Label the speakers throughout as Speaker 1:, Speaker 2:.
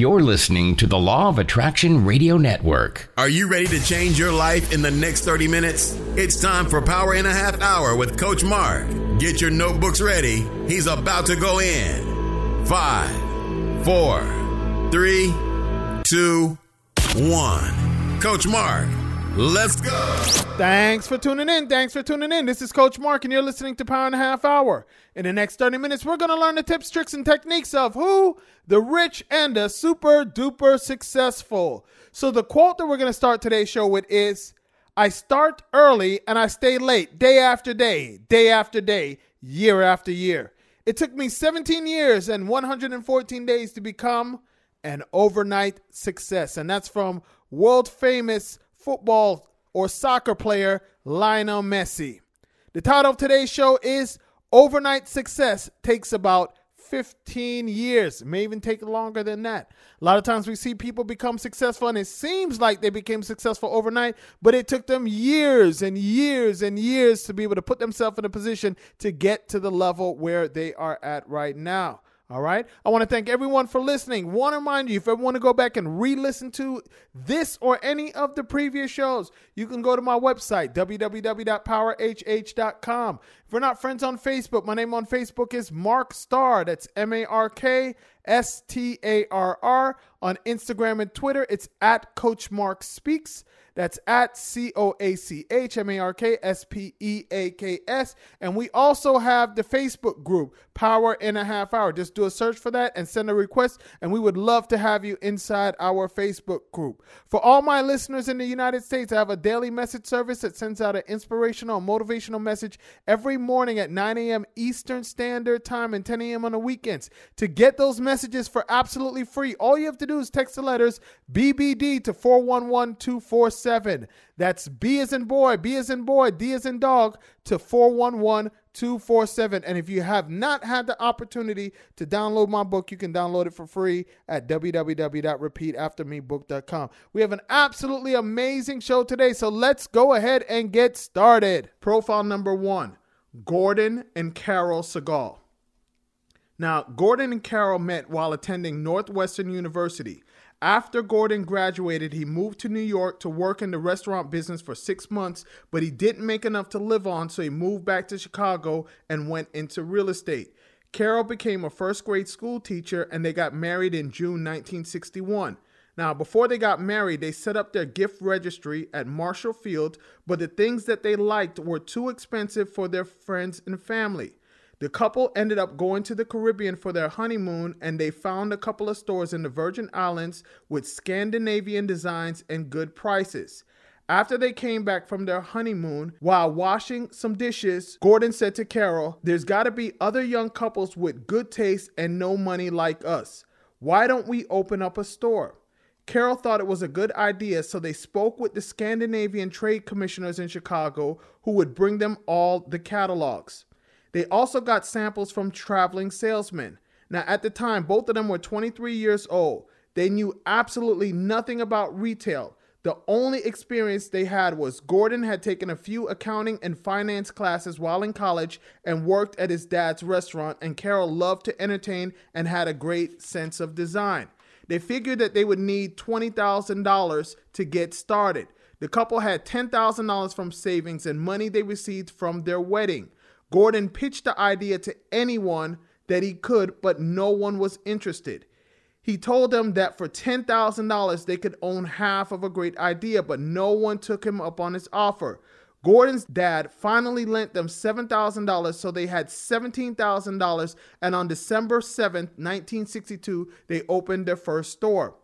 Speaker 1: You're listening to the Law of Attraction Radio Network.
Speaker 2: Are you ready to change your life in the next 30 minutes? It's time for Power in a Half Hour with Coach Mark. Get your notebooks ready. He's about to go in. Five, four, three, two, one. Coach Mark, let's go.
Speaker 3: Thanks for tuning in. Thanks for tuning in. This is Coach Mark, and you're listening to Power and a Half Hour. In the next 30 minutes, we're going to learn the tips, tricks, and techniques of who? The rich and the super duper successful. So, the quote that we're going to start today's show with is I start early and I stay late, day after day, day after day, year after year. It took me 17 years and 114 days to become an overnight success. And that's from world famous football or soccer player Lionel Messi. The title of today's show is Overnight Success Takes About 15 years. It may even take longer than that. A lot of times we see people become successful and it seems like they became successful overnight, but it took them years and years and years to be able to put themselves in a position to get to the level where they are at right now. All right. I want to thank everyone for listening. Want to remind you if you want to go back and re listen to this or any of the previous shows, you can go to my website, www.powerhh.com. If we're not friends on Facebook, my name on Facebook is Mark Starr. That's M A R K S T A R R. On Instagram and Twitter, it's at Coach Mark Speaks. That's at C O A C H M A R K S P E A K S. And we also have the Facebook group, Power in a Half Hour. Just do a search for that and send a request, and we would love to have you inside our Facebook group. For all my listeners in the United States, I have a daily message service that sends out an inspirational, motivational message every morning at 9 a.m. Eastern Standard Time and 10 a.m. on the weekends. To get those messages for absolutely free, all you have to do is text the letters BBD to 411247. That's B as in boy, B as in boy, D as in dog to 411247. And if you have not had the opportunity to download my book, you can download it for free at www.repeataftermebook.com. We have an absolutely amazing show today, so let's go ahead and get started. Profile number one Gordon and Carol Segal. Now, Gordon and Carol met while attending Northwestern University. After Gordon graduated, he moved to New York to work in the restaurant business for six months, but he didn't make enough to live on, so he moved back to Chicago and went into real estate. Carol became a first grade school teacher and they got married in June 1961. Now, before they got married, they set up their gift registry at Marshall Field, but the things that they liked were too expensive for their friends and family. The couple ended up going to the Caribbean for their honeymoon and they found a couple of stores in the Virgin Islands with Scandinavian designs and good prices. After they came back from their honeymoon, while washing some dishes, Gordon said to Carol, There's got to be other young couples with good taste and no money like us. Why don't we open up a store? Carol thought it was a good idea, so they spoke with the Scandinavian trade commissioners in Chicago who would bring them all the catalogs. They also got samples from traveling salesmen. Now, at the time, both of them were 23 years old. They knew absolutely nothing about retail. The only experience they had was Gordon had taken a few accounting and finance classes while in college and worked at his dad's restaurant, and Carol loved to entertain and had a great sense of design. They figured that they would need $20,000 to get started. The couple had $10,000 from savings and money they received from their wedding. Gordon pitched the idea to anyone that he could, but no one was interested. He told them that for $10,000 they could own half of a great idea, but no one took him up on his offer. Gordon's dad finally lent them $7,000, so they had $17,000, and on December 7th, 1962, they opened their first store.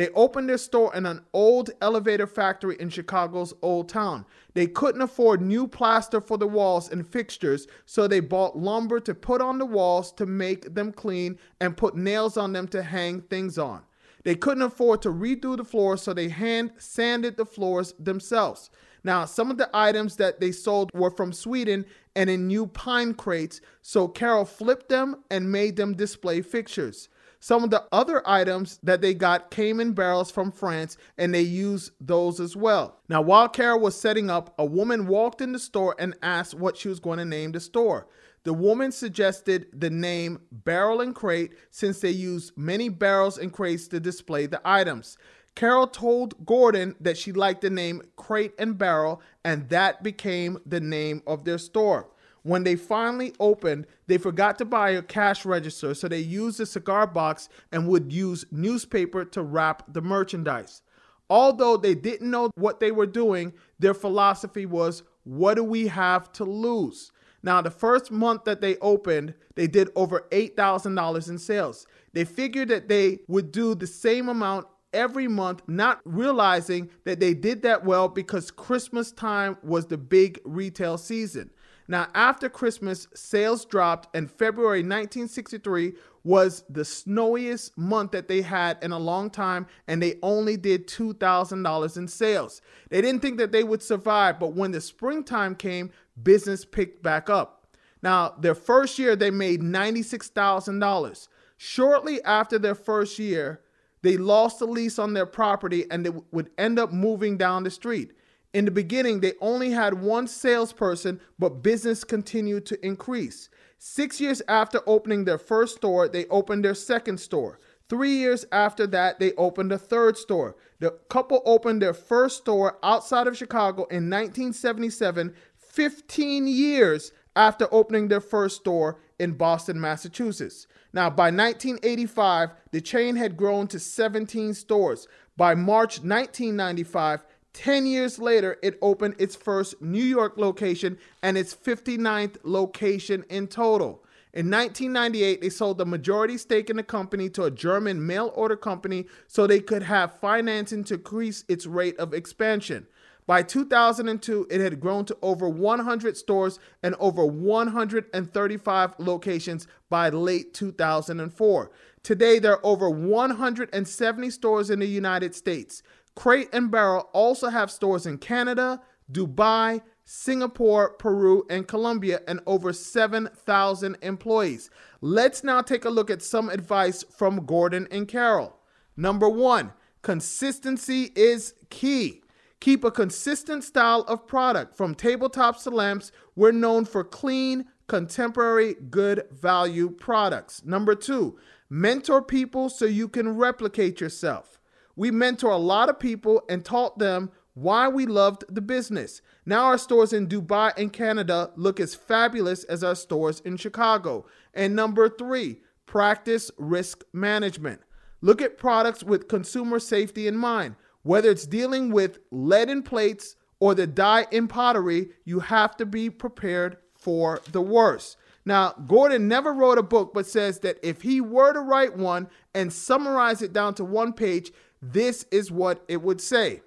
Speaker 3: They opened their store in an old elevator factory in Chicago's Old Town. They couldn't afford new plaster for the walls and fixtures, so they bought lumber to put on the walls to make them clean and put nails on them to hang things on. They couldn't afford to redo the floors, so they hand sanded the floors themselves. Now, some of the items that they sold were from Sweden and in new pine crates, so Carol flipped them and made them display fixtures. Some of the other items that they got came in barrels from France and they used those as well. Now, while Carol was setting up, a woman walked in the store and asked what she was going to name the store. The woman suggested the name Barrel and Crate since they used many barrels and crates to display the items. Carol told Gordon that she liked the name Crate and Barrel, and that became the name of their store. When they finally opened, they forgot to buy a cash register, so they used a cigar box and would use newspaper to wrap the merchandise. Although they didn't know what they were doing, their philosophy was what do we have to lose? Now, the first month that they opened, they did over $8,000 in sales. They figured that they would do the same amount every month, not realizing that they did that well because Christmas time was the big retail season. Now, after Christmas, sales dropped, and February 1963 was the snowiest month that they had in a long time, and they only did $2,000 in sales. They didn't think that they would survive, but when the springtime came, business picked back up. Now, their first year, they made $96,000. Shortly after their first year, they lost the lease on their property and they would end up moving down the street. In the beginning, they only had one salesperson, but business continued to increase. Six years after opening their first store, they opened their second store. Three years after that, they opened a third store. The couple opened their first store outside of Chicago in 1977, 15 years after opening their first store in Boston, Massachusetts. Now, by 1985, the chain had grown to 17 stores. By March 1995, 10 years later, it opened its first New York location and its 59th location in total. In 1998, they sold the majority stake in the company to a German mail order company so they could have financing to increase its rate of expansion. By 2002, it had grown to over 100 stores and over 135 locations by late 2004. Today, there are over 170 stores in the United States. Crate and Barrel also have stores in Canada, Dubai, Singapore, Peru, and Colombia, and over 7,000 employees. Let's now take a look at some advice from Gordon and Carol. Number one, consistency is key. Keep a consistent style of product. From tabletops to lamps, we're known for clean, contemporary, good value products. Number two, mentor people so you can replicate yourself. We mentor a lot of people and taught them why we loved the business. Now our stores in Dubai and Canada look as fabulous as our stores in Chicago. And number three, practice risk management. Look at products with consumer safety in mind. Whether it's dealing with lead in plates or the dye in pottery, you have to be prepared for the worst. Now, Gordon never wrote a book, but says that if he were to write one and summarize it down to one page, this is what it would say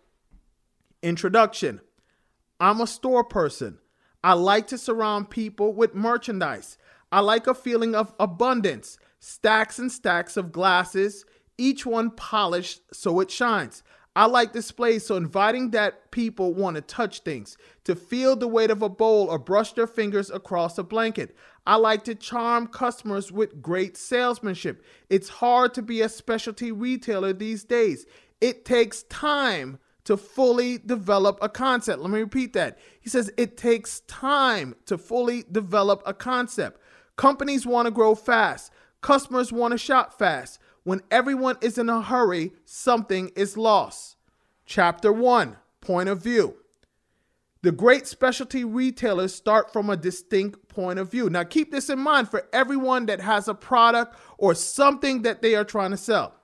Speaker 3: Introduction I'm a store person. I like to surround people with merchandise. I like a feeling of abundance, stacks and stacks of glasses, each one polished so it shines. I like displays so inviting that people want to touch things, to feel the weight of a bowl or brush their fingers across a blanket. I like to charm customers with great salesmanship. It's hard to be a specialty retailer these days. It takes time to fully develop a concept. Let me repeat that. He says it takes time to fully develop a concept. Companies want to grow fast, customers want to shop fast. When everyone is in a hurry, something is lost. Chapter 1 Point of View. The great specialty retailers start from a distinct point of view. Now, keep this in mind for everyone that has a product or something that they are trying to sell.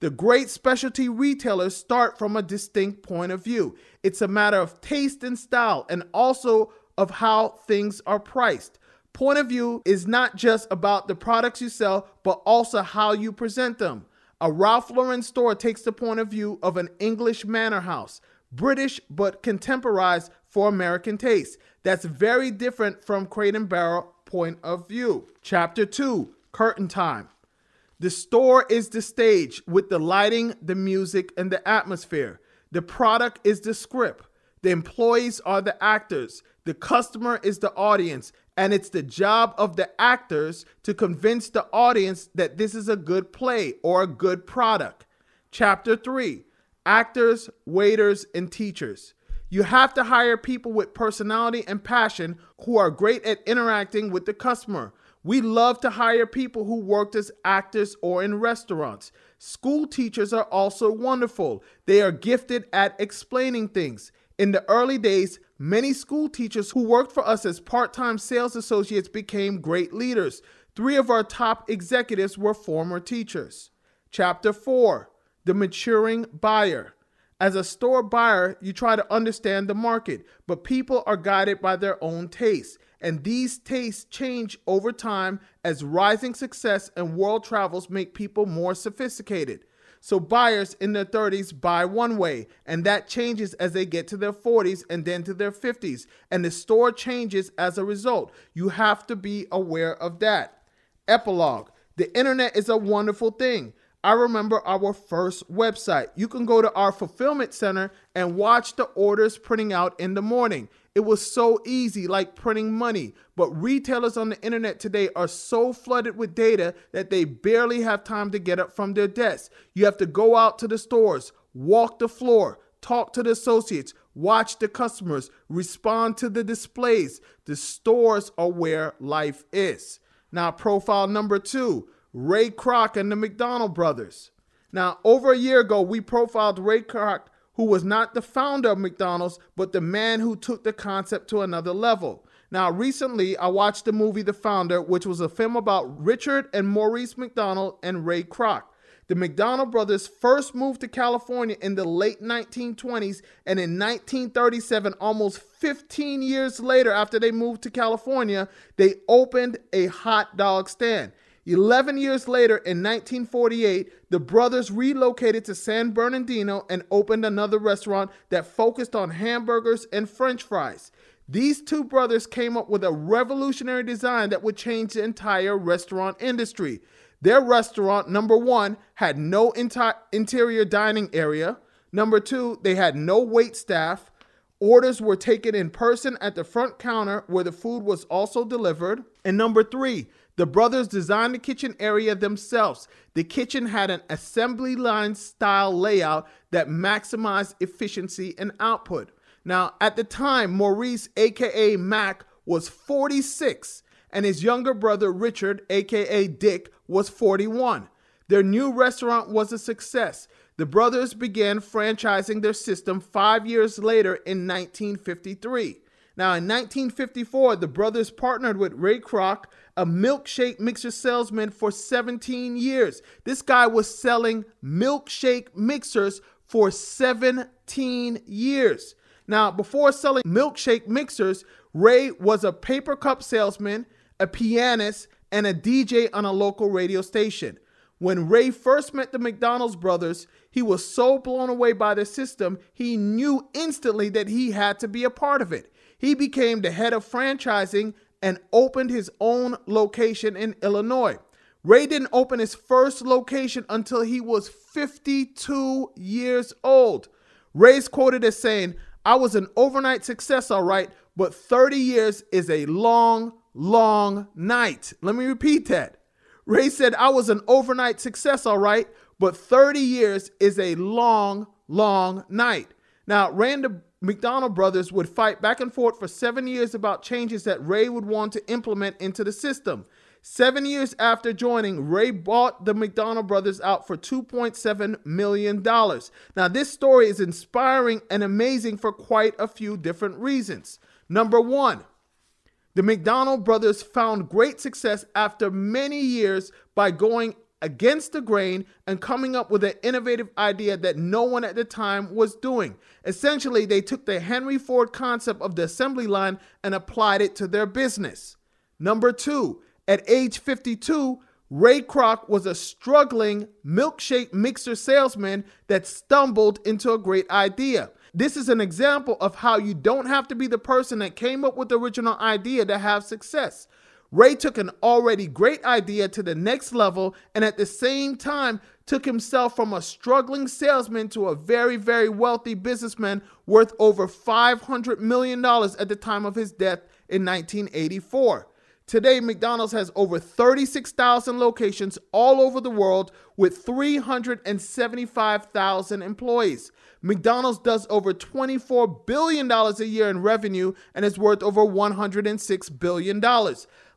Speaker 3: The great specialty retailers start from a distinct point of view. It's a matter of taste and style, and also of how things are priced. Point of view is not just about the products you sell, but also how you present them. A Ralph Lauren store takes the point of view of an English manor house, British but contemporized for American taste. That's very different from Crate and Barrel point of view. Chapter 2 Curtain Time. The store is the stage with the lighting, the music, and the atmosphere. The product is the script. The employees are the actors. The customer is the audience. And it's the job of the actors to convince the audience that this is a good play or a good product. Chapter 3 Actors, waiters, and teachers. You have to hire people with personality and passion who are great at interacting with the customer. We love to hire people who worked as actors or in restaurants. School teachers are also wonderful. They are gifted at explaining things. In the early days, many school teachers who worked for us as part time sales associates became great leaders. Three of our top executives were former teachers. Chapter 4 The Maturing Buyer. As a store buyer, you try to understand the market, but people are guided by their own tastes. And these tastes change over time as rising success and world travels make people more sophisticated. So buyers in their 30s buy one way, and that changes as they get to their 40s and then to their 50s. And the store changes as a result. You have to be aware of that. Epilogue The internet is a wonderful thing. I remember our first website. You can go to our fulfillment center and watch the orders printing out in the morning. It was so easy, like printing money. But retailers on the internet today are so flooded with data that they barely have time to get up from their desks. You have to go out to the stores, walk the floor, talk to the associates, watch the customers, respond to the displays. The stores are where life is. Now, profile number two Ray Kroc and the McDonald brothers. Now, over a year ago, we profiled Ray Kroc, who was not the founder of McDonald's, but the man who took the concept to another level. Now, recently, I watched the movie The Founder, which was a film about Richard and Maurice McDonald and Ray Kroc. The McDonald brothers first moved to California in the late 1920s, and in 1937, almost 15 years later, after they moved to California, they opened a hot dog stand. 11 years later, in 1948, the brothers relocated to San Bernardino and opened another restaurant that focused on hamburgers and french fries. These two brothers came up with a revolutionary design that would change the entire restaurant industry. Their restaurant, number one, had no inti- interior dining area. Number two, they had no wait staff. Orders were taken in person at the front counter where the food was also delivered. And number three, the brothers designed the kitchen area themselves. The kitchen had an assembly line style layout that maximized efficiency and output. Now, at the time, Maurice, aka Mac, was 46, and his younger brother Richard, aka Dick, was 41. Their new restaurant was a success. The brothers began franchising their system five years later in 1953. Now, in 1954, the brothers partnered with Ray Kroc, a milkshake mixer salesman, for 17 years. This guy was selling milkshake mixers for 17 years. Now, before selling milkshake mixers, Ray was a paper cup salesman, a pianist, and a DJ on a local radio station. When Ray first met the McDonald's brothers, he was so blown away by the system, he knew instantly that he had to be a part of it. He became the head of franchising and opened his own location in Illinois. Ray didn't open his first location until he was 52 years old. Ray's quoted as saying, I was an overnight success, all right, but 30 years is a long, long night. Let me repeat that. Ray said, I was an overnight success, all right, but 30 years is a long, long night. Now, the McDonald brothers would fight back and forth for seven years about changes that Ray would want to implement into the system. Seven years after joining, Ray bought the McDonald brothers out for $2.7 million. Now, this story is inspiring and amazing for quite a few different reasons. Number one, the McDonald brothers found great success after many years by going against the grain and coming up with an innovative idea that no one at the time was doing. Essentially, they took the Henry Ford concept of the assembly line and applied it to their business. Number two, at age 52, Ray Kroc was a struggling milkshake mixer salesman that stumbled into a great idea. This is an example of how you don't have to be the person that came up with the original idea to have success. Ray took an already great idea to the next level and at the same time took himself from a struggling salesman to a very, very wealthy businessman worth over $500 million at the time of his death in 1984. Today, McDonald's has over 36,000 locations all over the world with 375,000 employees. McDonald's does over $24 billion a year in revenue and is worth over $106 billion.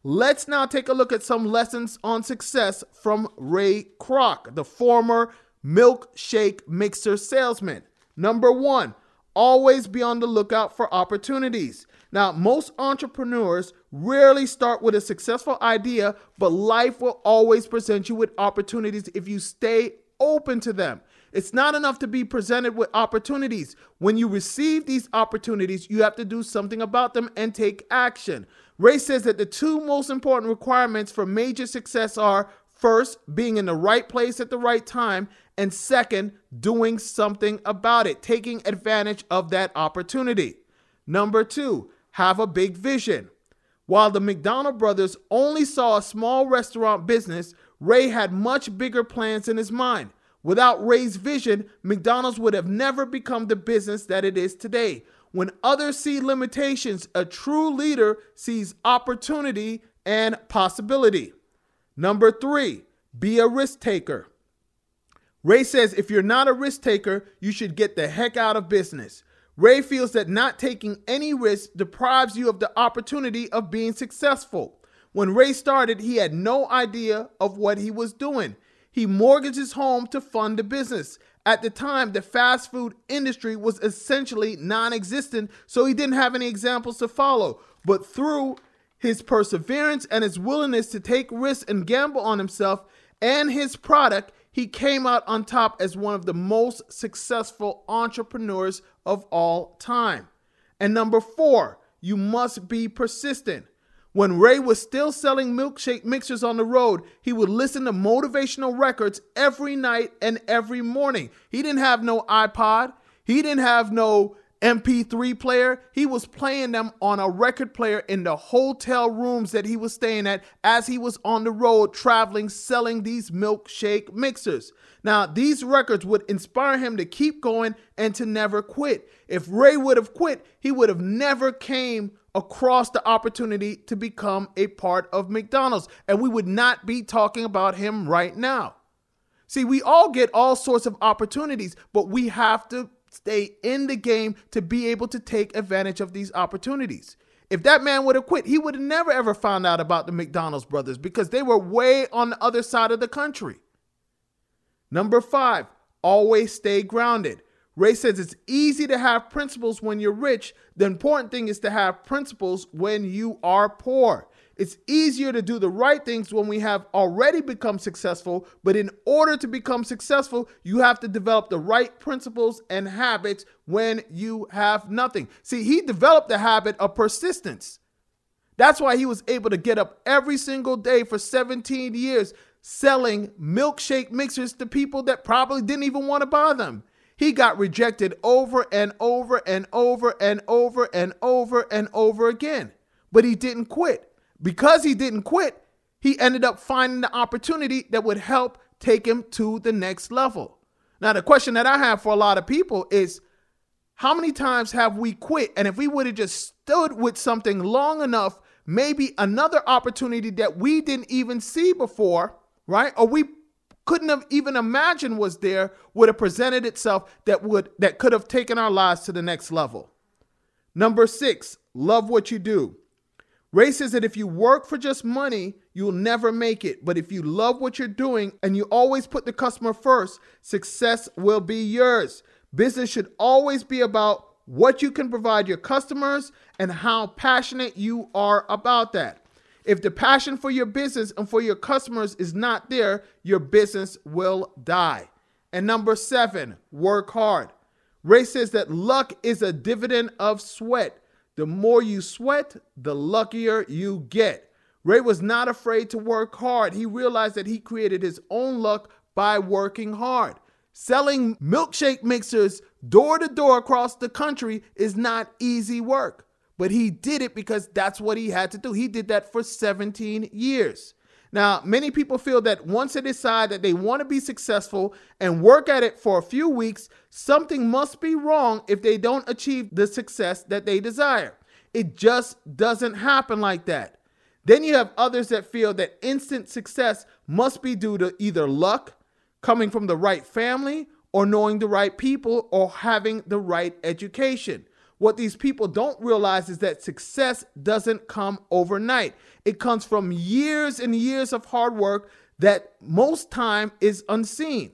Speaker 3: Let's now take a look at some lessons on success from Ray Kroc, the former milkshake mixer salesman. Number one, always be on the lookout for opportunities. Now, most entrepreneurs rarely start with a successful idea, but life will always present you with opportunities if you stay open to them. It's not enough to be presented with opportunities. When you receive these opportunities, you have to do something about them and take action. Ray says that the two most important requirements for major success are first, being in the right place at the right time, and second, doing something about it, taking advantage of that opportunity. Number two, have a big vision. While the McDonald brothers only saw a small restaurant business, Ray had much bigger plans in his mind. Without Ray's vision, McDonald's would have never become the business that it is today. When others see limitations, a true leader sees opportunity and possibility. Number three, be a risk taker. Ray says if you're not a risk taker, you should get the heck out of business. Ray feels that not taking any risk deprives you of the opportunity of being successful. When Ray started, he had no idea of what he was doing. He mortgaged his home to fund the business. At the time, the fast food industry was essentially non existent, so he didn't have any examples to follow. But through his perseverance and his willingness to take risks and gamble on himself and his product, he came out on top as one of the most successful entrepreneurs of all time. And number four, you must be persistent. When Ray was still selling milkshake mixers on the road, he would listen to motivational records every night and every morning. He didn't have no iPod, he didn't have no MP3 player. He was playing them on a record player in the hotel rooms that he was staying at as he was on the road traveling selling these milkshake mixers. Now, these records would inspire him to keep going and to never quit. If Ray would have quit, he would have never came across the opportunity to become a part of McDonald's and we would not be talking about him right now. See, we all get all sorts of opportunities, but we have to stay in the game to be able to take advantage of these opportunities. If that man would have quit, he would have never ever found out about the McDonald's brothers because they were way on the other side of the country. Number five, always stay grounded. Ray says it's easy to have principles when you're rich. The important thing is to have principles when you are poor. It's easier to do the right things when we have already become successful, but in order to become successful, you have to develop the right principles and habits when you have nothing. See, he developed the habit of persistence. That's why he was able to get up every single day for 17 years selling milkshake mixers to people that probably didn't even want to buy them. He got rejected over and over and over and over and over and over again, but he didn't quit. Because he didn't quit, he ended up finding the opportunity that would help take him to the next level. Now, the question that I have for a lot of people is how many times have we quit? And if we would have just stood with something long enough, maybe another opportunity that we didn't even see before, right? Or we couldn't have even imagined was there would have presented itself that would that could have taken our lives to the next level. Number 6, love what you do. Ray says that if you work for just money, you'll never make it. But if you love what you're doing and you always put the customer first, success will be yours. Business should always be about what you can provide your customers and how passionate you are about that. If the passion for your business and for your customers is not there, your business will die. And number seven, work hard. Ray says that luck is a dividend of sweat. The more you sweat, the luckier you get. Ray was not afraid to work hard. He realized that he created his own luck by working hard. Selling milkshake mixers door to door across the country is not easy work, but he did it because that's what he had to do. He did that for 17 years. Now, many people feel that once they decide that they want to be successful and work at it for a few weeks, something must be wrong if they don't achieve the success that they desire. It just doesn't happen like that. Then you have others that feel that instant success must be due to either luck, coming from the right family, or knowing the right people, or having the right education. What these people don't realize is that success doesn't come overnight. It comes from years and years of hard work that most time is unseen.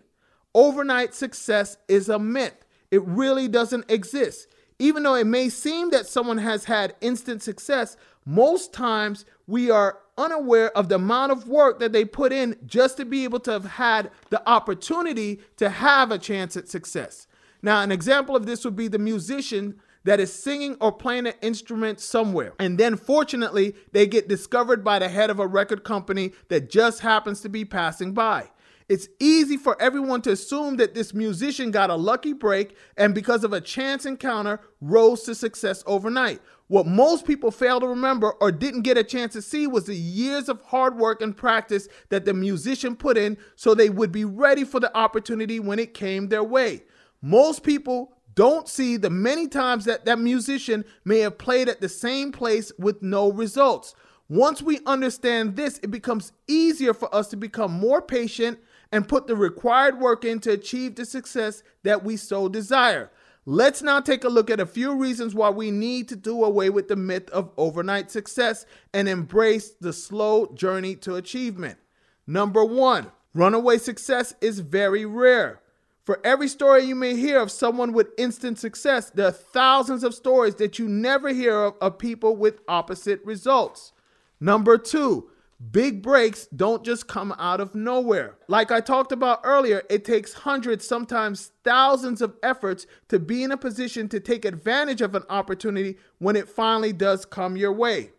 Speaker 3: Overnight success is a myth. It really doesn't exist. Even though it may seem that someone has had instant success, most times we are unaware of the amount of work that they put in just to be able to have had the opportunity to have a chance at success. Now, an example of this would be the musician that is singing or playing an instrument somewhere. And then, fortunately, they get discovered by the head of a record company that just happens to be passing by. It's easy for everyone to assume that this musician got a lucky break and because of a chance encounter rose to success overnight. What most people fail to remember or didn't get a chance to see was the years of hard work and practice that the musician put in so they would be ready for the opportunity when it came their way. Most people don't see the many times that that musician may have played at the same place with no results. Once we understand this, it becomes easier for us to become more patient and put the required work in to achieve the success that we so desire. Let's now take a look at a few reasons why we need to do away with the myth of overnight success and embrace the slow journey to achievement. Number one, runaway success is very rare. For every story you may hear of someone with instant success, there are thousands of stories that you never hear of of people with opposite results. Number two, Big breaks don't just come out of nowhere. Like I talked about earlier, it takes hundreds, sometimes thousands of efforts to be in a position to take advantage of an opportunity when it finally does come your way.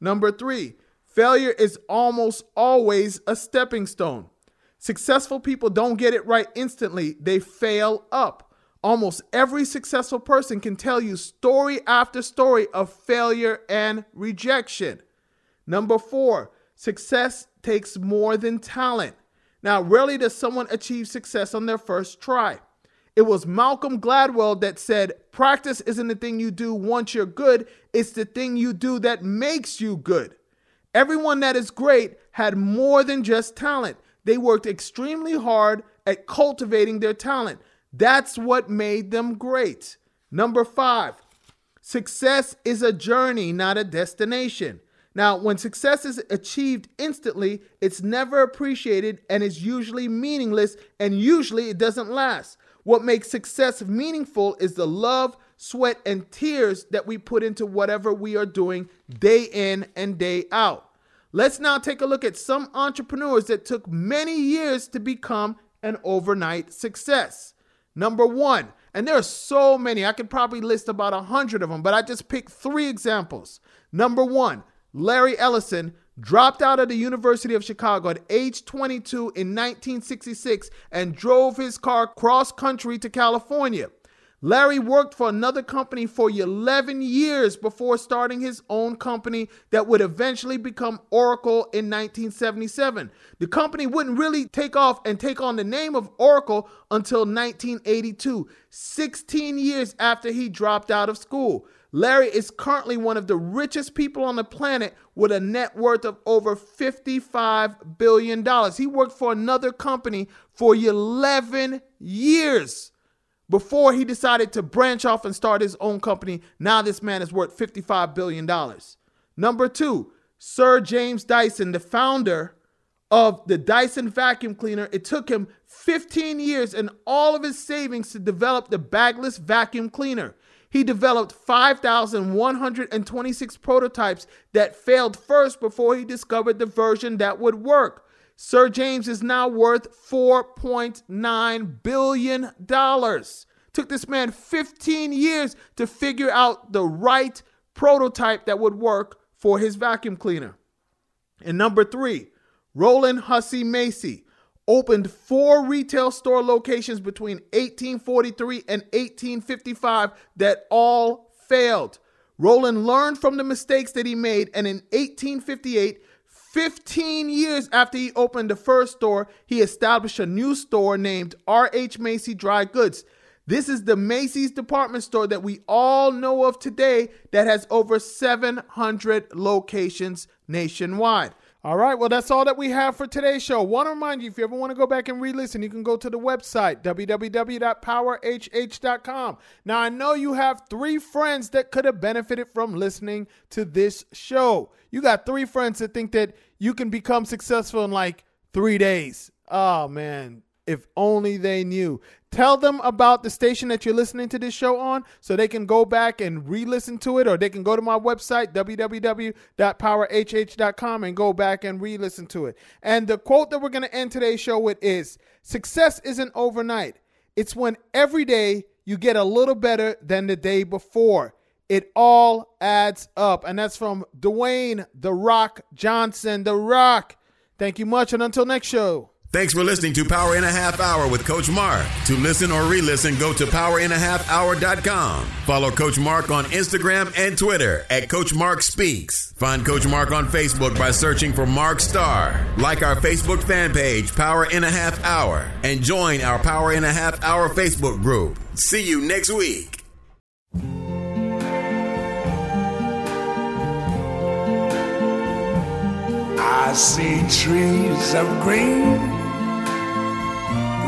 Speaker 3: Number three, failure is almost always a stepping stone. Successful people don't get it right instantly, they fail up. Almost every successful person can tell you story after story of failure and rejection. Number four, Success takes more than talent. Now, rarely does someone achieve success on their first try. It was Malcolm Gladwell that said, Practice isn't the thing you do once you're good, it's the thing you do that makes you good. Everyone that is great had more than just talent. They worked extremely hard at cultivating their talent. That's what made them great. Number five, success is a journey, not a destination. Now, when success is achieved instantly, it's never appreciated and is usually meaningless, and usually it doesn't last. What makes success meaningful is the love, sweat, and tears that we put into whatever we are doing day in and day out. Let's now take a look at some entrepreneurs that took many years to become an overnight success. Number one, and there are so many, I could probably list about a hundred of them, but I just picked three examples. Number one, Larry Ellison dropped out of the University of Chicago at age 22 in 1966 and drove his car cross country to California. Larry worked for another company for 11 years before starting his own company that would eventually become Oracle in 1977. The company wouldn't really take off and take on the name of Oracle until 1982, 16 years after he dropped out of school. Larry is currently one of the richest people on the planet with a net worth of over $55 billion. He worked for another company for 11 years before he decided to branch off and start his own company. Now this man is worth $55 billion. Number two, Sir James Dyson, the founder of the Dyson vacuum cleaner. It took him 15 years and all of his savings to develop the bagless vacuum cleaner. He developed 5,126 prototypes that failed first before he discovered the version that would work. Sir James is now worth $4.9 billion. Took this man 15 years to figure out the right prototype that would work for his vacuum cleaner. And number three, Roland Hussey Macy opened four retail store locations between 1843 and 1855 that all failed. Roland learned from the mistakes that he made, and in 1858, 15 years after he opened the first store, he established a new store named R.H. Macy Dry Goods. This is the Macy's department store that we all know of today that has over 700 locations nationwide. All right, well, that's all that we have for today's show. Want to remind you if you ever want to go back and re listen, you can go to the website, www.powerhh.com. Now, I know you have three friends that could have benefited from listening to this show. You got three friends that think that you can become successful in like three days. Oh, man. If only they knew. Tell them about the station that you're listening to this show on so they can go back and re listen to it, or they can go to my website, www.powerhh.com, and go back and re listen to it. And the quote that we're going to end today's show with is Success isn't overnight, it's when every day you get a little better than the day before. It all adds up. And that's from Dwayne The Rock Johnson. The Rock. Thank you much. And until next show.
Speaker 2: Thanks for listening to Power in a Half Hour with Coach Mark. To listen or re-listen, go to powerinhalfhour.com. Follow Coach Mark on Instagram and Twitter at Coach Mark Speaks. Find Coach Mark on Facebook by searching for Mark Starr. Like our Facebook fan page, Power in a Half Hour, and join our Power in a Half Hour Facebook group. See you next week.
Speaker 4: I see trees of green,